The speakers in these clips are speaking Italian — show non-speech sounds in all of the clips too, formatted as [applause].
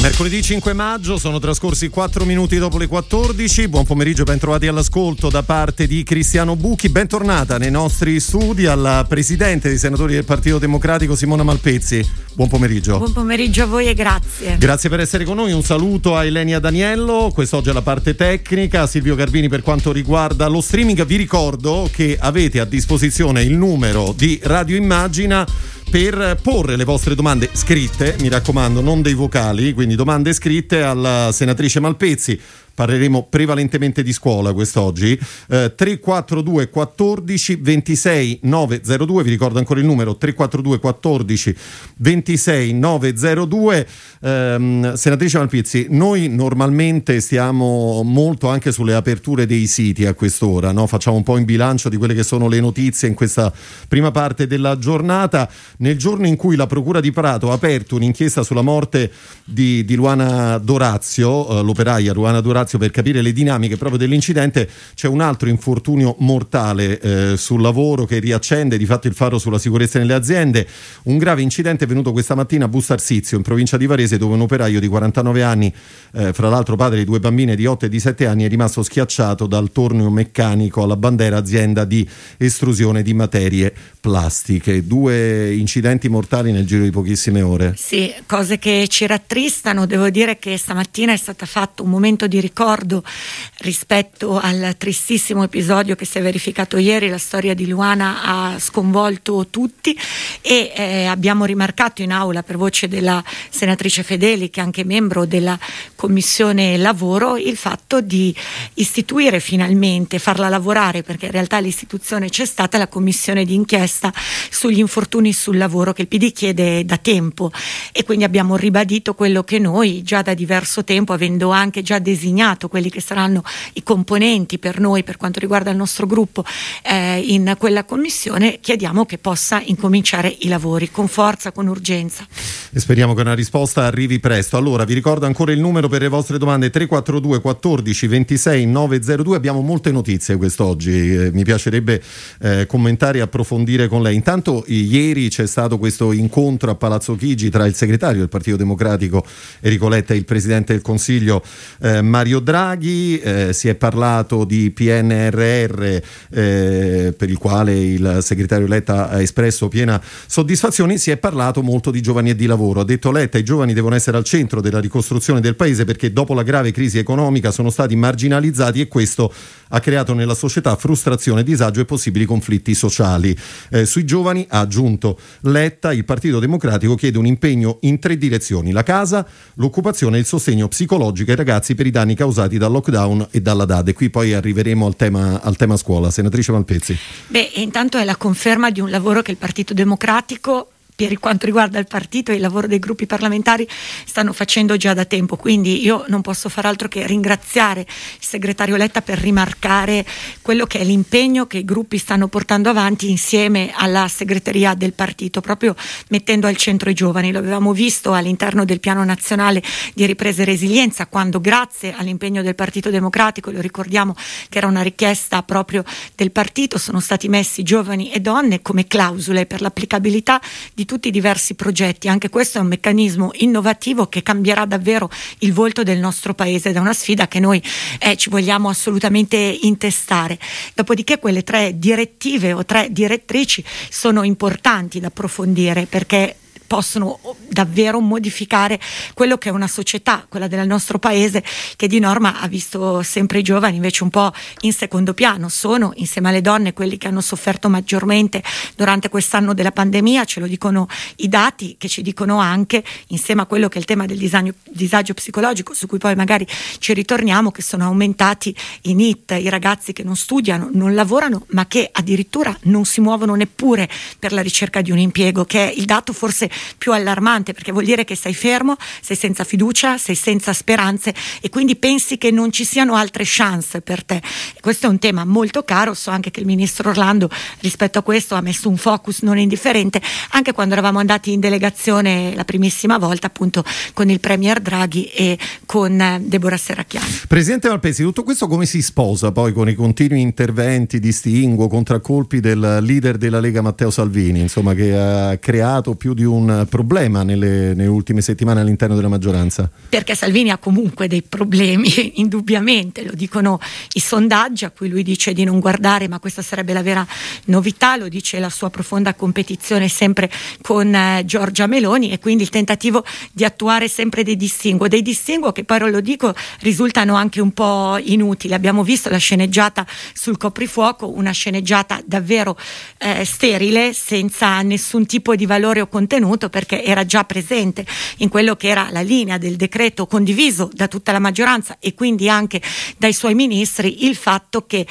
Mercoledì 5 maggio, sono trascorsi 4 minuti dopo le 14. Buon pomeriggio, ben trovati all'ascolto da parte di Cristiano Bucchi. Bentornata nei nostri studi alla Presidente dei Senatori del Partito Democratico Simona Malpezzi. Buon pomeriggio. Buon pomeriggio a voi e grazie. Grazie per essere con noi. Un saluto a Elenia Daniello. Quest'oggi è la parte tecnica. Silvio Garbini per quanto riguarda lo streaming. Vi ricordo che avete a disposizione il numero di Radio Immagina per porre le vostre domande scritte, mi raccomando, non dei vocali, quindi domande scritte alla senatrice Malpezzi parleremo prevalentemente di scuola quest'oggi. Eh, 342 14 26 902, vi ricordo ancora il numero 342 14 26 902. Eh, senatrice Malpizzi, noi normalmente stiamo molto anche sulle aperture dei siti a quest'ora, no? facciamo un po' in bilancio di quelle che sono le notizie in questa prima parte della giornata. Nel giorno in cui la Procura di Prato ha aperto un'inchiesta sulla morte di, di Luana Dorazio, eh, l'operaia Luana Dorazio, spazio per capire le dinamiche proprio dell'incidente, c'è un altro infortunio mortale eh, sul lavoro che riaccende di fatto il faro sulla sicurezza nelle aziende. Un grave incidente è venuto questa mattina a Bustarsizio, in provincia di Varese, dove un operaio di 49 anni, eh, fra l'altro padre di due bambine di 8 e di 7 anni, è rimasto schiacciato dal tornio meccanico alla bandera azienda di estrusione di materie plastiche. Due incidenti mortali nel giro di pochissime ore. Sì, cose che ci rattristano. Devo dire che stamattina è stato fatto un momento di ricordo ricordo rispetto al tristissimo episodio che si è verificato ieri, la storia di Luana ha sconvolto tutti e eh, abbiamo rimarcato in aula per voce della senatrice Fedeli, che è anche membro della Commissione Lavoro, il fatto di istituire finalmente, farla lavorare, perché in realtà l'istituzione c'è stata, la Commissione d'inchiesta sugli infortuni sul lavoro che il PD chiede da tempo. E quindi abbiamo ribadito quello che noi già da diverso tempo, avendo anche già designato determinato quelli che saranno i componenti per noi, per quanto riguarda il nostro gruppo, eh, in quella commissione, chiediamo che possa incominciare i lavori con forza, con urgenza. E speriamo che una risposta arrivi presto. Allora, vi ricordo ancora il numero per le vostre domande 342 14 26 902. Abbiamo molte notizie quest'oggi, eh, mi piacerebbe eh, commentare e approfondire con lei. Intanto ieri c'è stato questo incontro a Palazzo Chigi tra il segretario del Partito Democratico Enrico Letta e il Presidente del Consiglio eh, Mario Draghi, eh, si è parlato di PNRR eh, per il quale il segretario Letta ha espresso piena soddisfazione, si è parlato molto di giovani e di lavoro. Ha detto Letta i giovani devono essere al centro della ricostruzione del paese perché dopo la grave crisi economica sono stati marginalizzati e questo ha creato nella società frustrazione, disagio e possibili conflitti sociali. Eh, sui giovani ha aggiunto Letta, il Partito Democratico chiede un impegno in tre direzioni, la casa, l'occupazione e il sostegno psicologico ai ragazzi per i danni causati dal lockdown e dalla DAD. E qui poi arriveremo al tema, al tema scuola. Senatrice Malpezzi. Beh, intanto è la conferma di un lavoro che il Partito Democratico per quanto riguarda il partito e il lavoro dei gruppi parlamentari stanno facendo già da tempo, quindi io non posso far altro che ringraziare il segretario Letta per rimarcare quello che è l'impegno che i gruppi stanno portando avanti insieme alla segreteria del partito, proprio mettendo al centro i giovani. Lo avevamo visto all'interno del piano nazionale di ripresa e resilienza, quando grazie all'impegno del Partito Democratico, lo ricordiamo che era una richiesta proprio del partito, sono stati messi giovani e donne come clausole per l'applicabilità di tutti i diversi progetti. Anche questo è un meccanismo innovativo che cambierà davvero il volto del nostro paese ed è una sfida che noi eh, ci vogliamo assolutamente intestare. Dopodiché quelle tre direttive o tre direttrici sono importanti da approfondire perché possono davvero modificare quello che è una società, quella del nostro paese, che di norma ha visto sempre i giovani invece un po' in secondo piano. Sono insieme alle donne quelli che hanno sofferto maggiormente durante quest'anno della pandemia, ce lo dicono i dati che ci dicono anche, insieme a quello che è il tema del disagio, disagio psicologico, su cui poi magari ci ritorniamo, che sono aumentati i NIT, i ragazzi che non studiano, non lavorano, ma che addirittura non si muovono neppure per la ricerca di un impiego, che è il dato forse più allarmante perché vuol dire che sei fermo, sei senza fiducia, sei senza speranze e quindi pensi che non ci siano altre chance per te. Questo è un tema molto caro, so anche che il ministro Orlando rispetto a questo ha messo un focus non indifferente, anche quando eravamo andati in delegazione la primissima volta appunto con il Premier Draghi e con eh, Deborah Serracchiani. Presidente Malpesi, tutto questo come si sposa poi con i continui interventi di stinguo, contraccolpi del leader della Lega Matteo Salvini, insomma, che ha creato più di un problema nelle, nelle ultime settimane all'interno della maggioranza? Perché Salvini ha comunque dei problemi, [laughs] indubbiamente, lo dicono i sondaggi a cui lui dice di non guardare, ma questa sarebbe la vera novità, lo dice la sua profonda competizione sempre con eh, Giorgia Meloni e quindi il tentativo di attuare sempre dei distinguo, dei distinguo che poi lo dico risultano anche un po' inutili. Abbiamo visto la sceneggiata sul coprifuoco, una sceneggiata davvero eh, sterile, senza nessun tipo di valore o contenuto, perché era già presente in quello che era la linea del decreto condiviso da tutta la maggioranza e quindi anche dai suoi ministri, il fatto che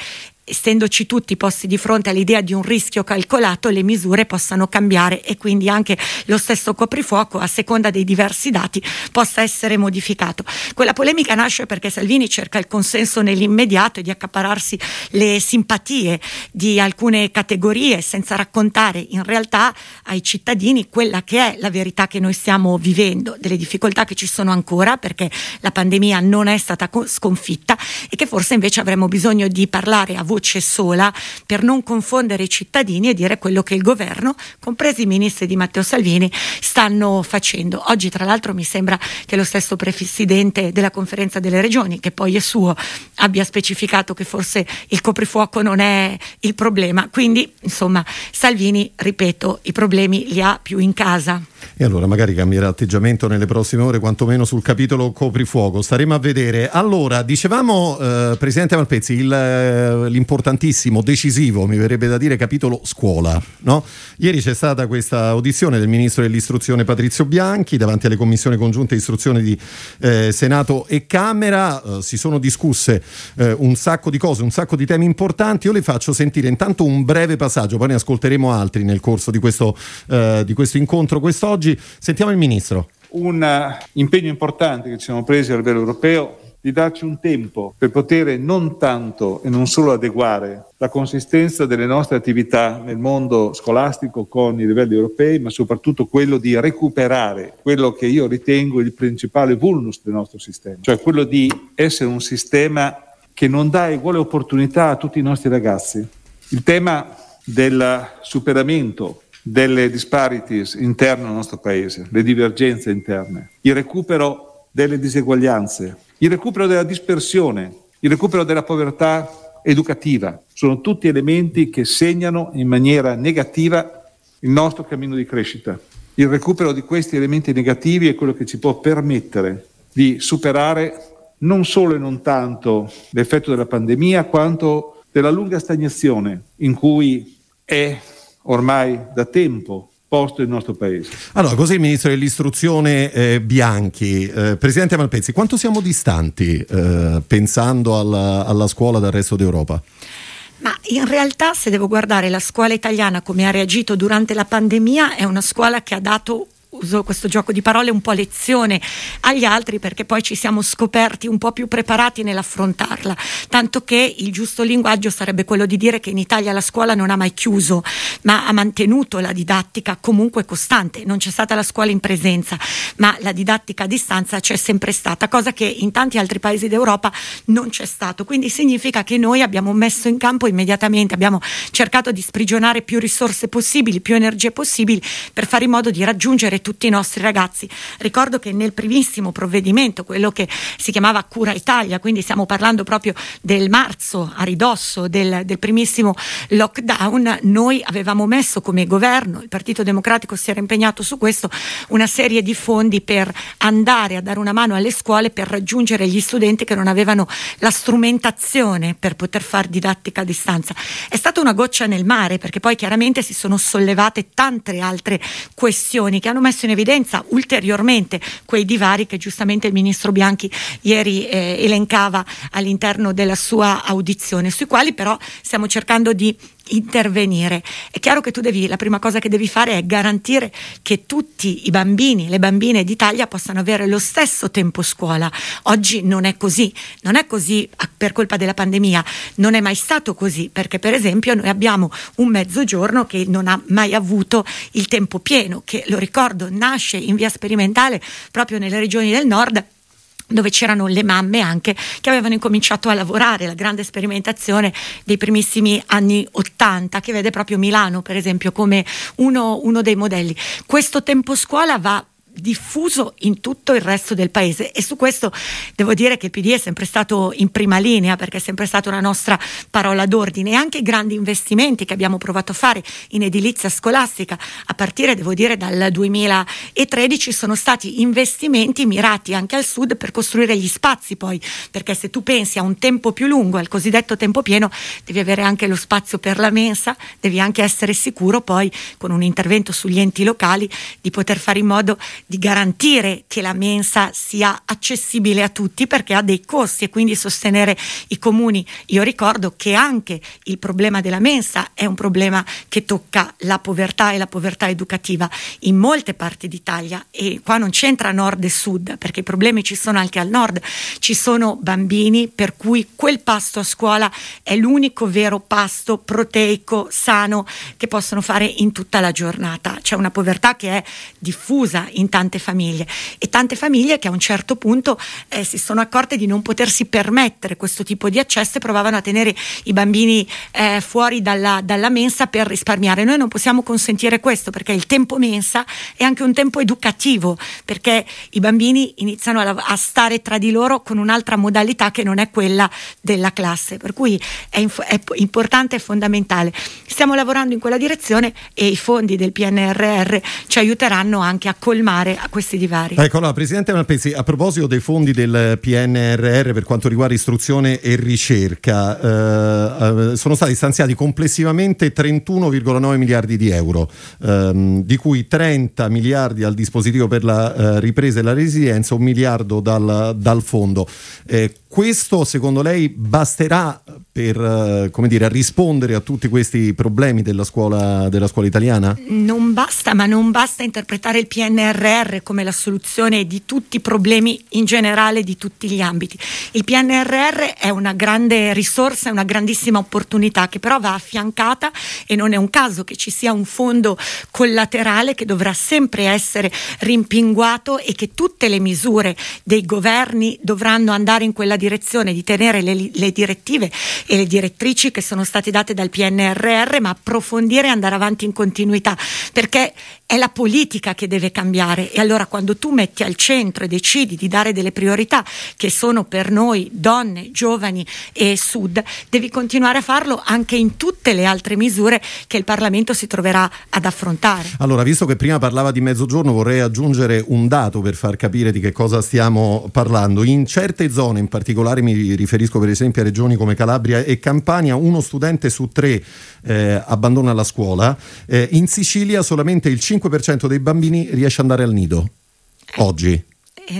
essendoci tutti posti di fronte all'idea di un rischio calcolato, le misure possano cambiare e quindi anche lo stesso coprifuoco, a seconda dei diversi dati, possa essere modificato. Quella polemica nasce perché Salvini cerca il consenso nell'immediato e di accapararsi le simpatie di alcune categorie senza raccontare in realtà ai cittadini quella che è la verità che noi stiamo vivendo, delle difficoltà che ci sono ancora perché la pandemia non è stata sconfitta e che forse invece avremmo bisogno di parlare a voce voce sola per non confondere i cittadini e dire quello che il governo, compresi i ministri di Matteo Salvini, stanno facendo. Oggi tra l'altro mi sembra che lo stesso presidente della conferenza delle regioni, che poi è suo, abbia specificato che forse il coprifuoco non è il problema. Quindi insomma Salvini, ripeto, i problemi li ha più in casa. E allora magari cambierà atteggiamento nelle prossime ore, quantomeno sul capitolo coprifuoco. Staremo a vedere. Allora, dicevamo, eh, Presidente Malpezzi, il, eh, l'importantissimo, decisivo, mi verrebbe da dire, capitolo scuola. No? Ieri c'è stata questa audizione del Ministro dell'Istruzione Patrizio Bianchi davanti alle commissioni congiunte istruzione di eh, Senato e Camera. Eh, si sono discusse eh, un sacco di cose, un sacco di temi importanti. Io le faccio sentire intanto un breve passaggio, poi ne ascolteremo altri nel corso di questo, eh, di questo incontro quest'oggi oggi. Sentiamo il Ministro. Un uh, impegno importante che ci siamo presi a livello europeo di darci un tempo per poter non tanto e non solo adeguare la consistenza delle nostre attività nel mondo scolastico con i livelli europei, ma soprattutto quello di recuperare quello che io ritengo il principale vulnus del nostro sistema, cioè quello di essere un sistema che non dà uguale opportunità a tutti i nostri ragazzi. Il tema del superamento delle disparities interne al nostro paese, le divergenze interne, il recupero delle diseguaglianze, il recupero della dispersione, il recupero della povertà educativa, sono tutti elementi che segnano in maniera negativa il nostro cammino di crescita. Il recupero di questi elementi negativi è quello che ci può permettere di superare non solo e non tanto l'effetto della pandemia, quanto della lunga stagnazione in cui è ormai da tempo posto il nostro paese. Allora, così il ministro dell'istruzione eh, Bianchi, eh, presidente Malpezzi, quanto siamo distanti eh, pensando alla, alla scuola dal resto d'Europa? Ma in realtà, se devo guardare la scuola italiana come ha reagito durante la pandemia, è una scuola che ha dato uso questo gioco di parole un po' lezione agli altri perché poi ci siamo scoperti un po' più preparati nell'affrontarla, tanto che il giusto linguaggio sarebbe quello di dire che in Italia la scuola non ha mai chiuso, ma ha mantenuto la didattica comunque costante, non c'è stata la scuola in presenza, ma la didattica a distanza c'è sempre stata, cosa che in tanti altri paesi d'Europa non c'è stato, quindi significa che noi abbiamo messo in campo immediatamente, abbiamo cercato di sprigionare più risorse possibili, più energie possibili per fare in modo di raggiungere tutti i nostri ragazzi. Ricordo che nel primissimo provvedimento, quello che si chiamava Cura Italia, quindi stiamo parlando proprio del marzo a ridosso del, del primissimo lockdown, noi avevamo messo come governo, il Partito Democratico si era impegnato su questo, una serie di fondi per andare a dare una mano alle scuole per raggiungere gli studenti che non avevano la strumentazione per poter fare didattica a distanza. È stata una goccia nel mare perché poi chiaramente si sono sollevate tante altre questioni che hanno messo messo in evidenza ulteriormente quei divari che giustamente il ministro Bianchi ieri eh, elencava all'interno della sua audizione, sui quali però stiamo cercando di intervenire. È chiaro che tu devi, la prima cosa che devi fare è garantire che tutti i bambini, le bambine d'Italia possano avere lo stesso tempo scuola. Oggi non è così, non è così per colpa della pandemia, non è mai stato così, perché per esempio noi abbiamo un mezzogiorno che non ha mai avuto il tempo pieno, che lo ricordo nasce in via sperimentale proprio nelle regioni del nord dove c'erano le mamme anche che avevano incominciato a lavorare, la grande sperimentazione dei primissimi anni 80 che vede proprio Milano per esempio come uno, uno dei modelli. Questo tempo scuola va diffuso in tutto il resto del paese. E su questo devo dire che il PD è sempre stato in prima linea perché è sempre stata una nostra parola d'ordine. E anche i grandi investimenti che abbiamo provato a fare in edilizia scolastica a partire devo dire dal 2013 sono stati investimenti mirati anche al sud per costruire gli spazi poi. Perché se tu pensi a un tempo più lungo al cosiddetto tempo pieno devi avere anche lo spazio per la mensa devi anche essere sicuro poi con un intervento sugli enti locali di poter fare in modo di garantire che la mensa sia accessibile a tutti perché ha dei costi e quindi sostenere i comuni. Io ricordo che anche il problema della mensa è un problema che tocca la povertà e la povertà educativa in molte parti d'Italia e qua non c'entra nord e sud perché i problemi ci sono anche al nord. Ci sono bambini per cui quel pasto a scuola è l'unico vero pasto proteico sano che possono fare in tutta la giornata. C'è una povertà che è diffusa in tanti tante famiglie e tante famiglie che a un certo punto eh, si sono accorte di non potersi permettere questo tipo di accesso e provavano a tenere i bambini eh, fuori dalla, dalla mensa per risparmiare. Noi non possiamo consentire questo perché il tempo mensa è anche un tempo educativo perché i bambini iniziano a, a stare tra di loro con un'altra modalità che non è quella della classe, per cui è, inf- è importante e fondamentale. Stiamo lavorando in quella direzione e i fondi del PNRR ci aiuteranno anche a colmare a questi divari. Ecco, allora, Presidente Malpezzi, a proposito dei fondi del PNRR per quanto riguarda istruzione e ricerca, eh, eh sono stati stanziati complessivamente 31,9 miliardi di euro, ehm, di cui 30 miliardi al dispositivo per la eh, ripresa e la resilienza, un miliardo dal, dal fondo. Eh, questo secondo lei basterà per eh, dire, rispondere a tutti questi problemi della scuola, della scuola italiana? Non basta, ma non basta interpretare il PNRR come la soluzione di tutti i problemi in generale di tutti gli ambiti. Il PNRR è una grande risorsa, una grandissima opportunità che però va affiancata e non è un caso che ci sia un fondo collaterale che dovrà sempre essere rimpinguato e che tutte le misure dei governi dovranno andare in quella direzione di tenere le, le direttive e le direttrici che sono state date dal PNRR, ma approfondire e andare avanti in continuità, perché è la politica che deve cambiare e allora quando tu metti al centro e decidi di dare delle priorità che sono per noi donne, giovani e sud, devi continuare a farlo anche in tutte le altre misure che il Parlamento si troverà ad affrontare. Allora, visto che prima parlava di mezzogiorno, vorrei aggiungere un dato per far capire di che cosa stiamo parlando. In certe zone, in particolare mi riferisco per esempio a regioni come Calabria e Campania, uno studente su tre eh, abbandona la scuola. Eh, in Sicilia solamente il 5 5% dei bambini riesce ad andare al nido oggi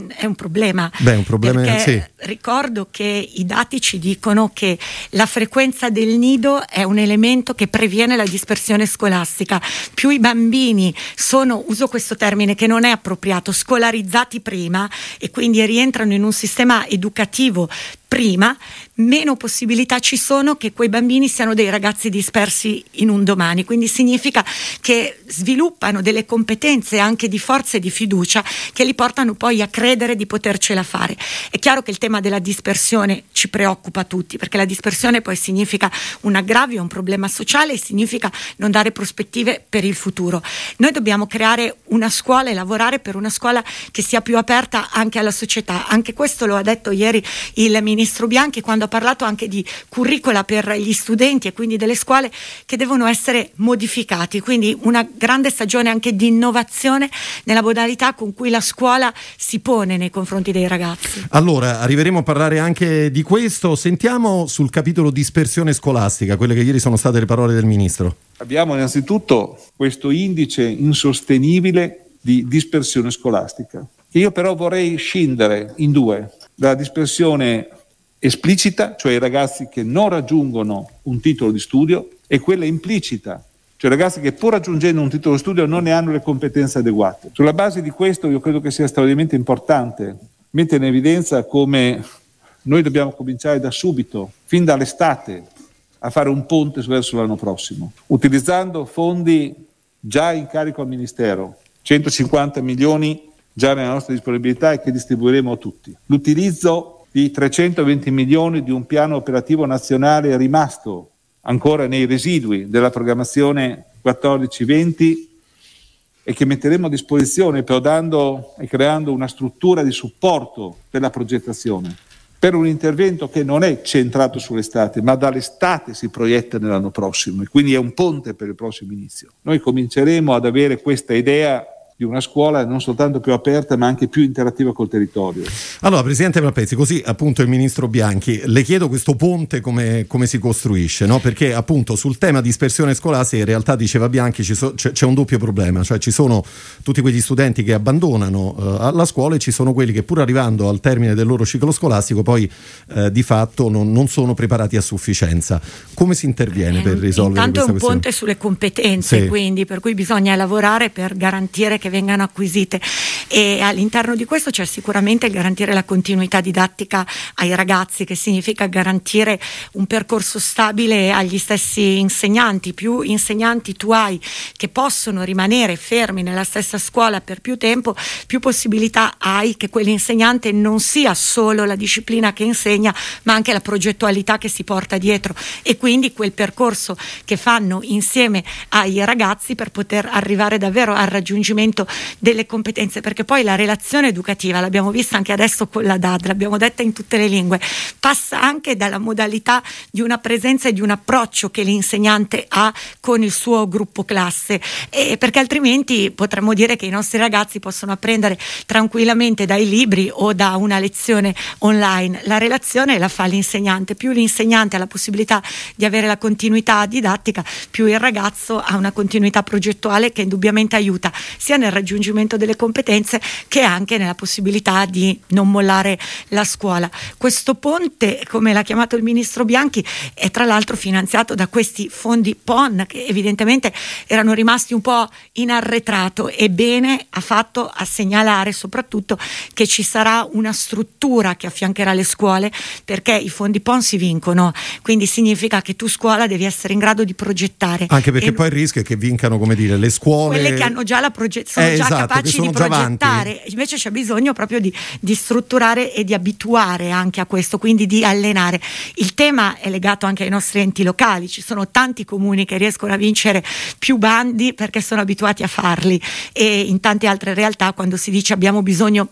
è un problema. Beh, un problema sì. Ricordo che i dati ci dicono che la frequenza del nido è un elemento che previene la dispersione scolastica. Più i bambini sono, uso questo termine che non è appropriato, scolarizzati prima e quindi rientrano in un sistema educativo prima, meno possibilità ci sono che quei bambini siano dei ragazzi dispersi in un domani. Quindi significa che sviluppano delle competenze anche di forza e di fiducia che li portano poi a credere di potercela fare. È chiaro che il tema della dispersione ci preoccupa tutti, perché la dispersione poi significa un aggravio, un problema sociale e significa non dare prospettive per il futuro. Noi dobbiamo creare una scuola e lavorare per una scuola che sia più aperta anche alla società. Anche questo lo ha detto ieri il ministro ministro Bianchi quando ha parlato anche di curricula per gli studenti e quindi delle scuole che devono essere modificati, quindi una grande stagione anche di innovazione nella modalità con cui la scuola si pone nei confronti dei ragazzi. Allora, arriveremo a parlare anche di questo, sentiamo sul capitolo dispersione scolastica, quelle che ieri sono state le parole del ministro. Abbiamo innanzitutto questo indice insostenibile di dispersione scolastica, che io però vorrei scindere in due. La dispersione esplicita, cioè i ragazzi che non raggiungono un titolo di studio, è quella implicita, cioè ragazzi che pur raggiungendo un titolo di studio non ne hanno le competenze adeguate. Sulla base di questo io credo che sia straordinariamente importante mettere in evidenza come noi dobbiamo cominciare da subito, fin dall'estate, a fare un ponte verso l'anno prossimo, utilizzando fondi già in carico al Ministero, 150 milioni già nella nostra disponibilità e che distribuiremo a tutti. L'utilizzo di 320 milioni di un piano operativo nazionale rimasto ancora nei residui della programmazione 14-20 e che metteremo a disposizione però dando e creando una struttura di supporto per la progettazione per un intervento che non è centrato sull'estate, ma dall'estate si proietta nell'anno prossimo e quindi è un ponte per il prossimo inizio. Noi cominceremo ad avere questa idea di una scuola non soltanto più aperta ma anche più interattiva col territorio. Allora, Presidente Malpezzi, così appunto il Ministro Bianchi, le chiedo questo ponte come, come si costruisce, no? perché appunto sul tema dispersione scolastica in realtà diceva Bianchi so, c'è, c'è, un doppio problema, cioè ci sono tutti quegli studenti che abbandonano uh, la scuola e ci sono quelli che pur arrivando al termine del loro ciclo scolastico poi uh, di fatto non, non, sono preparati a sufficienza. Come si interviene per risolvere Intanto questa è un ponte sulle competenze, sì. quindi per cui bisogna lavorare per garantire che vengano acquisite. E all'interno di questo c'è sicuramente il garantire la continuità didattica ai ragazzi, che significa garantire un percorso stabile agli stessi insegnanti, più insegnanti tu hai che possono rimanere fermi nella stessa scuola per più tempo, più possibilità hai che quell'insegnante non sia solo la disciplina che insegna, ma anche la progettualità che si porta dietro. E quindi quel percorso che fanno insieme ai ragazzi per poter arrivare davvero al raggiungimento appunto delle competenze, perché poi la relazione educativa, l'abbiamo vista anche adesso con la DAD, l'abbiamo detta in tutte le lingue, passa anche dalla modalità di una presenza e di un approccio che l'insegnante ha con il suo gruppo classe, e perché altrimenti potremmo dire che i nostri ragazzi possono apprendere tranquillamente dai libri o da una lezione online. La relazione la fa l'insegnante, più l'insegnante ha la possibilità di avere la continuità didattica, più il ragazzo ha una continuità progettuale che indubbiamente aiuta sia nel raggiungimento delle competenze che anche nella possibilità di non mollare la scuola. Questo ponte, come l'ha chiamato il ministro Bianchi, è tra l'altro finanziato da questi fondi PON che evidentemente erano rimasti un po' in arretrato e bene ha fatto a segnalare soprattutto che ci sarà una struttura che affiancherà le scuole perché i fondi PON si vincono, quindi significa che tu scuola devi essere in grado di progettare. Anche perché e poi il rischio è che vincano, come dire, le scuole. Quelle che hanno già la progettazione sono eh, già esatto, capaci di progettare, invece c'è bisogno proprio di, di, strutturare e di abituare anche a questo, quindi di allenare. Il tema è legato anche ai nostri enti locali, ci sono tanti comuni che riescono a vincere più bandi perché sono abituati a farli. E in tante altre realtà quando si dice abbiamo bisogno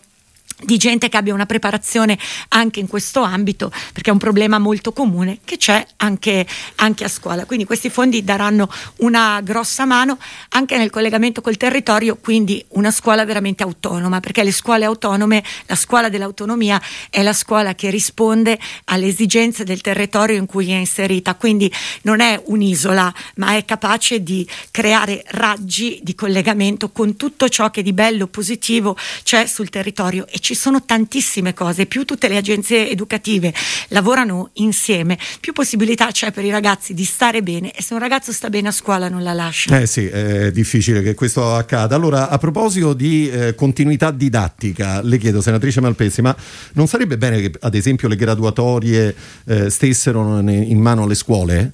di gente che abbia una preparazione anche in questo ambito, perché è un problema molto comune che c'è anche, anche, a scuola. Quindi questi fondi daranno una grossa mano anche nel collegamento col territorio, quindi una scuola veramente autonoma, perché le scuole autonome, la scuola dell'autonomia è la scuola che risponde alle esigenze del territorio in cui è inserita, quindi non è un'isola, ma è capace di creare raggi di collegamento con tutto ciò che di bello, positivo c'è sul territorio e ci sono tantissime cose, più tutte le agenzie educative lavorano insieme, più possibilità c'è per i ragazzi di stare bene e se un ragazzo sta bene a scuola non la lascia. Eh sì, è difficile che questo accada. Allora, a proposito di eh, continuità didattica, le chiedo, senatrice Malpezzi, ma non sarebbe bene che ad esempio le graduatorie eh, stessero in mano alle scuole?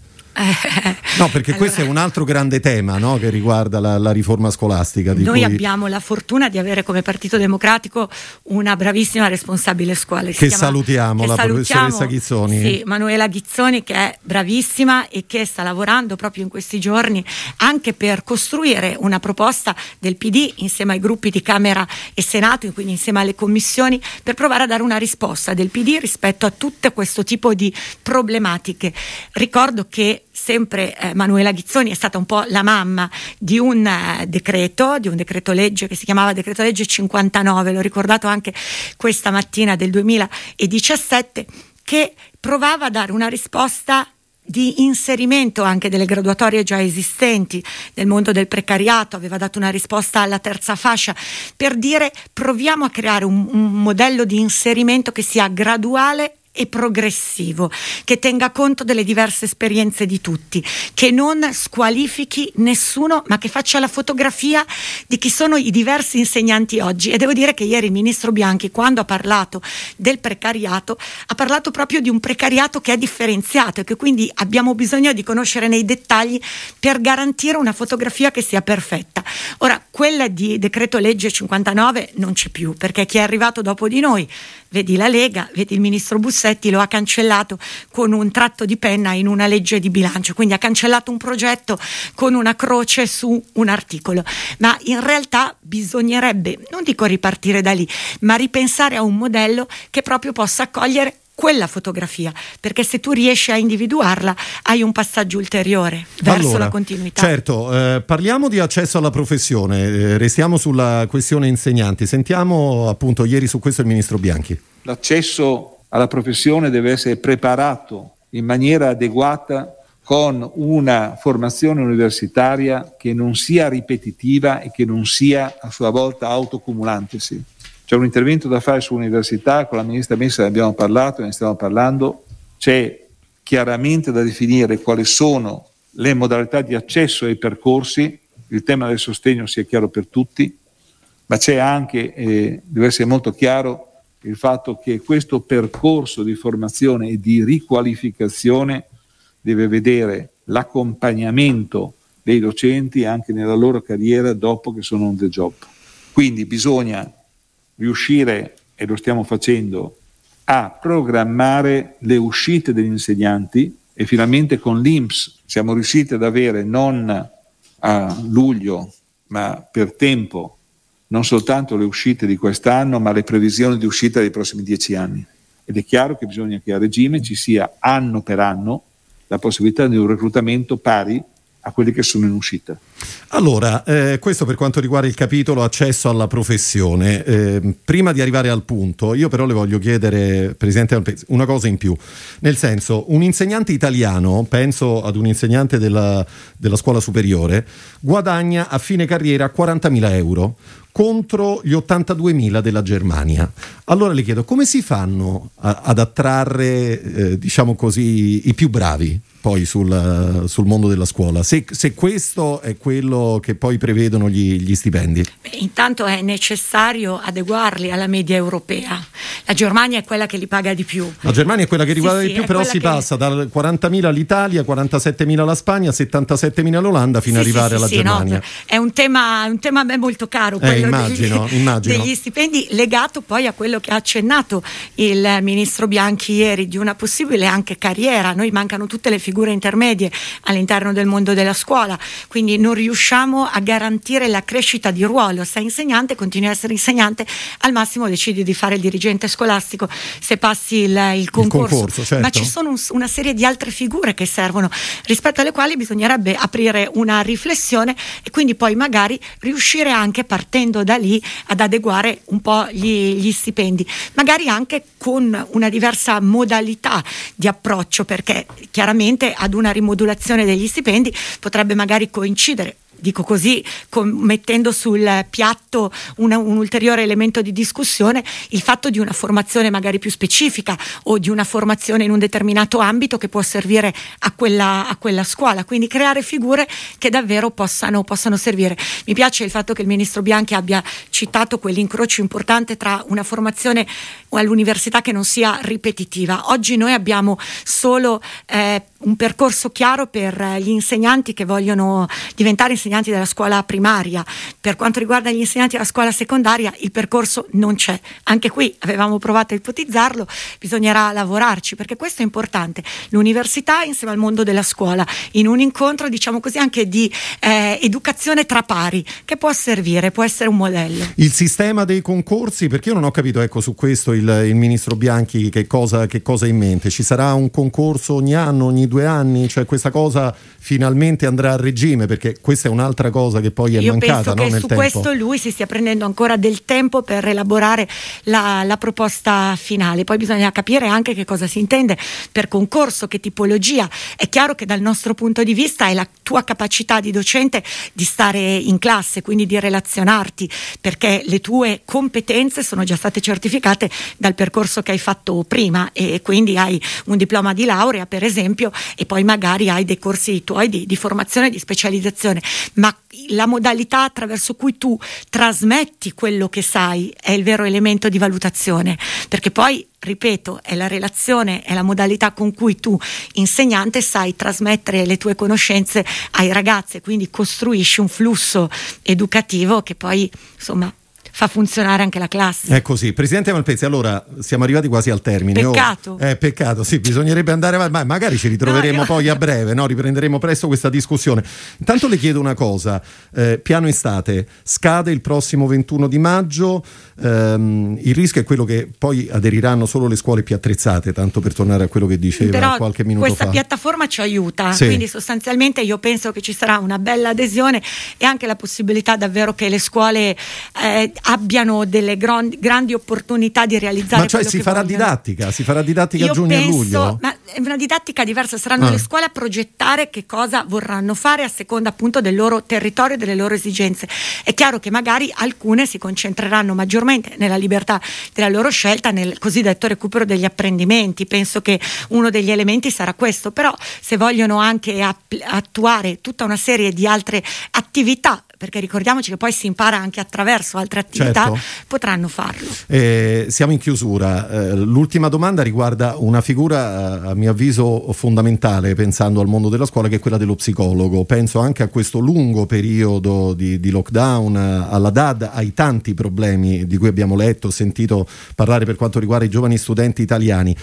No, perché allora, questo è un altro grande tema no? che riguarda la, la riforma scolastica. noi cui... abbiamo la fortuna di avere come Partito Democratico una bravissima responsabile scuola. Che chiama, salutiamo, che la salutiamo, professoressa Ghizzoni. Sì, Manuela Ghizzoni che è bravissima e che sta lavorando proprio in questi giorni anche per costruire una proposta del PD insieme ai gruppi di Camera e Senato, quindi insieme alle commissioni, per provare a dare una risposta del PD rispetto a tutto questo tipo di problematiche. Ricordo che sempre eh, Manuela Ghizzoni è stata un po' la mamma di un eh, decreto, di un decreto legge che si chiamava decreto legge 59, l'ho ricordato anche questa mattina del 2017, che provava a dare una risposta di inserimento anche delle graduatorie già esistenti nel mondo del precariato, aveva dato una risposta alla terza fascia per dire proviamo a creare un, un modello di inserimento che sia graduale e progressivo, che tenga conto delle diverse esperienze di tutti, che non squalifichi nessuno, ma che faccia la fotografia di chi sono i diversi insegnanti oggi. E devo dire che ieri il ministro Bianchi, quando ha parlato del precariato, ha parlato proprio di un precariato che è differenziato e che quindi abbiamo bisogno di conoscere nei dettagli per garantire una fotografia che sia perfetta. Ora, quella di decreto legge 59 non c'è più, perché chi è arrivato dopo di noi, vedi la Lega, vedi il ministro Bussetti, lo ha cancellato con un tratto di penna in una legge di bilancio, quindi ha cancellato un progetto con una croce su un articolo. Ma in realtà bisognerebbe, non dico ripartire da lì, ma ripensare a un modello che proprio possa accogliere quella fotografia, perché se tu riesci a individuarla hai un passaggio ulteriore verso allora, la continuità. Certo, eh, parliamo di accesso alla professione, eh, restiamo sulla questione insegnanti, sentiamo appunto ieri su questo il Ministro Bianchi. L'accesso alla professione deve essere preparato in maniera adeguata con una formazione universitaria che non sia ripetitiva e che non sia a sua volta autocumulantesi. C'è un intervento da fare sull'università, con la ministra Messa ne abbiamo parlato, ne stiamo parlando, c'è chiaramente da definire quali sono le modalità di accesso ai percorsi, il tema del sostegno sia chiaro per tutti, ma c'è anche, eh, deve essere molto chiaro, il fatto che questo percorso di formazione e di riqualificazione deve vedere l'accompagnamento dei docenti anche nella loro carriera dopo che sono on the job. Quindi bisogna riuscire, e lo stiamo facendo, a programmare le uscite degli insegnanti e finalmente con l'INPS siamo riusciti ad avere non a luglio, ma per tempo, non soltanto le uscite di quest'anno, ma le previsioni di uscita dei prossimi dieci anni. Ed è chiaro che bisogna che a regime ci sia anno per anno la possibilità di un reclutamento pari a quelli che sono in uscita. Allora, eh, questo per quanto riguarda il capitolo accesso alla professione. Eh, prima di arrivare al punto, io però le voglio chiedere, Presidente una cosa in più. Nel senso, un insegnante italiano, penso ad un insegnante della, della scuola superiore, guadagna a fine carriera 40.000 euro contro gli 82.000 della Germania. Allora le chiedo, come si fanno a, ad attrarre, eh, diciamo così, i più bravi? Poi sul, sul mondo della scuola, se, se, questo è quello che poi prevedono gli, gli stipendi. Beh, intanto è necessario adeguarli alla media europea. La Germania è quella che li paga di più. La Germania è quella che riguarda sì, di più, però si che... passa dal 40.000 all'Italia, 47.000 alla Spagna, 77.000 all'Olanda fino ad arrivare alla Germania. No, è un tema, un tema a me molto caro, eh, immagino, degli, [laughs] immagino. degli stipendi, legato poi a quello che ha accennato il ministro Bianchi ieri, di una possibile anche carriera. Noi mancano tutte le figure figure intermedie all'interno del mondo della scuola, quindi non riusciamo a garantire la crescita di ruolo. Sei insegnante, continui a essere insegnante, al massimo decidi di fare il dirigente scolastico se passi il, il concorso. Il concorso certo. Ma ci sono un, una serie di altre figure che servono, rispetto alle quali bisognerebbe aprire una riflessione e quindi poi magari riuscire anche partendo da lì ad adeguare un po' gli, gli stipendi, magari anche con una diversa modalità di approccio, perché chiaramente ad una rimodulazione degli stipendi potrebbe magari coincidere dico così, com- mettendo sul piatto una, un ulteriore elemento di discussione, il fatto di una formazione magari più specifica o di una formazione in un determinato ambito che può servire a quella, a quella scuola, quindi creare figure che davvero possano, possano, servire. Mi piace il fatto che il ministro Bianchi abbia citato quell'incrocio importante tra una formazione all'università che non sia ripetitiva. Oggi noi abbiamo solo eh, un percorso chiaro per gli insegnanti che vogliono diventare insegnanti della scuola primaria. Per quanto riguarda gli insegnanti della scuola secondaria, il percorso non c'è. Anche qui avevamo provato a ipotizzarlo, bisognerà lavorarci perché questo è importante. L'università insieme al mondo della scuola, in un incontro, diciamo così, anche di eh, educazione tra pari, che può servire, può essere un modello. Il sistema dei concorsi, perché io non ho capito, ecco, su questo il, il ministro Bianchi che cosa, che cosa ha in mente. Ci sarà un concorso ogni anno, ogni due due anni, cioè questa cosa finalmente andrà a regime, perché questa è un'altra cosa che poi è Io mancata penso no, che su tempo. questo lui si stia prendendo ancora del tempo per elaborare la, la, proposta finale. Poi bisogna capire anche che cosa si intende per concorso, che tipologia. È chiaro che dal nostro punto di vista è la tua capacità di docente di stare in classe, quindi di relazionarti, perché le tue competenze sono già state certificate dal percorso che hai fatto prima e quindi hai un diploma di laurea, per esempio, e poi magari hai dei corsi tuoi di, di formazione e di specializzazione. Ma la modalità attraverso cui tu trasmetti quello che sai è il vero elemento di valutazione, perché poi ripeto, è la relazione, è la modalità con cui tu, insegnante, sai trasmettere le tue conoscenze ai ragazzi, quindi costruisci un flusso educativo che poi, insomma, fa funzionare anche la classe. È così. Presidente Malpezzi, allora siamo arrivati quasi al termine. Peccato. Oh, eh, peccato, sì, bisognerebbe andare avanti, ma magari ci ritroveremo no, io... poi a breve, no? riprenderemo presto questa discussione. Intanto le chiedo una cosa, eh, piano estate, scade il prossimo 21 di maggio, ehm, il rischio è quello che poi aderiranno solo le scuole più attrezzate, tanto per tornare a quello che diceva Però qualche minuto questa fa. Questa piattaforma ci aiuta, sì. quindi sostanzialmente io penso che ci sarà una bella adesione e anche la possibilità davvero che le scuole eh, abbiano delle grandi, grandi opportunità di realizzare ma cioè si farà vogliono. didattica si farà didattica Io a giugno penso, e luglio ma è una didattica diversa saranno Ah. le scuole a progettare che cosa vorranno fare a seconda appunto del loro territorio e delle loro esigenze è chiaro che magari alcune si concentreranno maggiormente nella libertà della loro scelta nel cosiddetto recupero degli apprendimenti penso che uno degli elementi sarà questo però se vogliono anche app- attuare tutta una serie di altre attività perché ricordiamoci che poi si impara anche attraverso altre attività, Certo. potranno farlo. Eh, siamo in chiusura. Eh, l'ultima domanda riguarda una figura, eh, a mio avviso, fondamentale pensando al mondo della scuola, che è quella dello psicologo. Penso anche a questo lungo periodo di, di lockdown, eh, alla DAD, ai tanti problemi di cui abbiamo letto, sentito parlare per quanto riguarda i giovani studenti italiani.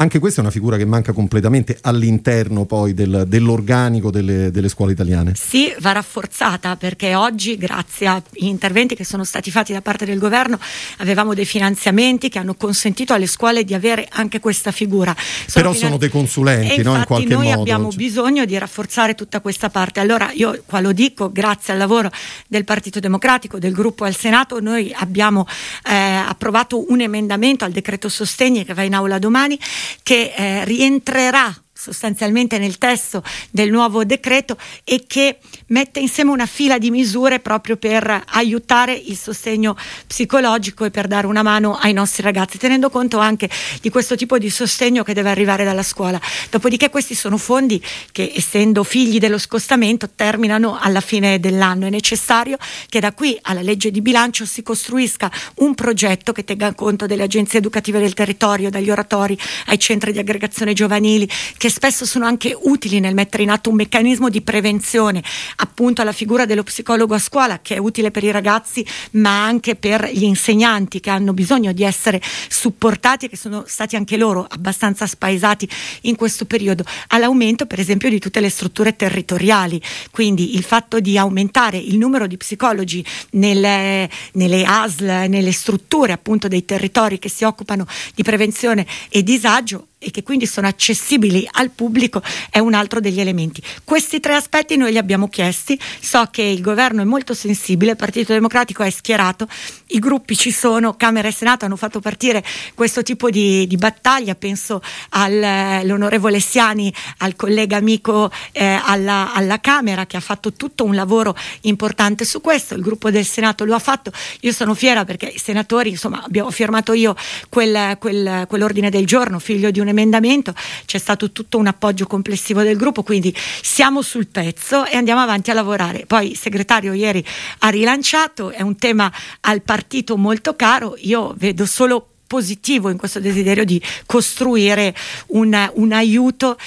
Anche questa è una figura che manca completamente all'interno poi del- dell'organico delle, delle scuole italiane. Sì, va rafforzata perché oggi, grazie agli interventi che sono stati fatti da parte del governo, avevamo dei finanziamenti che hanno consentito alle scuole di avere anche questa figura. Però finan- sono dei consulenti, no? In qualche noi modo. abbiamo bisogno di rafforzare tutta questa parte. Allora io qua lo dico, grazie al lavoro del Partito Democratico, del gruppo al Senato, noi abbiamo eh, approvato un emendamento al decreto sostegni che va in aula domani che eh, rientrerà sostanzialmente nel testo del nuovo decreto e che mette insieme una fila di misure proprio per aiutare il sostegno psicologico e per dare una mano ai nostri ragazzi, tenendo conto anche di questo tipo di sostegno che deve arrivare dalla scuola. Dopodiché questi sono fondi che essendo figli dello scostamento terminano alla fine dell'anno. È necessario che da qui alla legge di bilancio si costruisca un progetto che tenga conto delle agenzie educative del territorio, dagli oratori ai centri di aggregazione giovanili, che spesso sono anche utili nel mettere in atto un meccanismo di prevenzione, appunto alla figura dello psicologo a scuola, che è utile per i ragazzi, ma anche per gli insegnanti che hanno bisogno di essere supportati e che sono stati anche loro abbastanza spaesati in questo periodo, all'aumento per esempio di tutte le strutture territoriali. Quindi il fatto di aumentare il numero di psicologi nelle, nelle ASL, nelle strutture appunto dei territori che si occupano di prevenzione e disagio e che quindi sono accessibili al pubblico è un altro degli elementi. Questi tre aspetti noi li abbiamo chiesti, so che il governo è molto sensibile, il Partito Democratico è schierato, i gruppi ci sono, Camera e Senato hanno fatto partire questo tipo di, di battaglia, penso all'onorevole Siani, al collega amico eh, alla, alla Camera che ha fatto tutto un lavoro importante su questo, il gruppo del Senato lo ha fatto, io sono fiera perché i senatori, insomma abbiamo firmato io quel, quel- quell'ordine del giorno, figlio di un emendamento, c'è stato tutto un appoggio complessivo del gruppo, quindi siamo sul pezzo e andiamo avanti a lavorare. Poi il segretario ieri ha rilanciato, è un tema al partito molto caro, io vedo solo positivo in questo desiderio di costruire un, un aiuto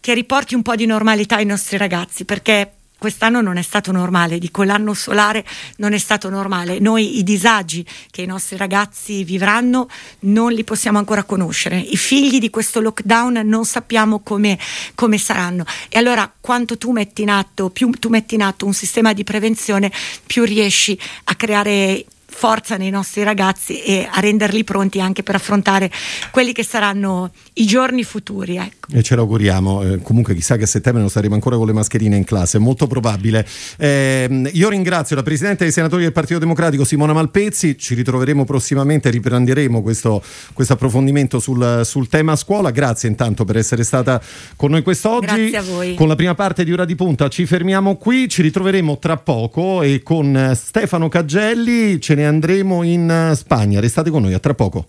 che riporti un po' di normalità ai nostri ragazzi, perché quest'anno non è stato normale, dico l'anno solare non è stato normale. Noi i disagi che i nostri ragazzi vivranno non li possiamo ancora conoscere. I figli di questo lockdown non sappiamo come, come saranno. E allora quanto tu metti in atto, più tu metti in atto un sistema di prevenzione, più riesci a creare forza nei nostri ragazzi e a renderli pronti anche per affrontare quelli che saranno i giorni futuri. Ecco. E ce l'auguriamo, eh, comunque chissà che a settembre non saremo ancora con le mascherine in classe, è molto probabile. Eh, io ringrazio la Presidente dei Senatori del Partito Democratico Simona Malpezzi, ci ritroveremo prossimamente, riprenderemo questo, questo approfondimento sul, sul, tema scuola, grazie intanto per essere stata con noi quest'oggi. Grazie a voi. Con la prima parte di Ora di Punta ci fermiamo qui, ci ritroveremo tra poco e con Stefano Caggelli ce ne andremo in Spagna. Restate con noi, a tra poco.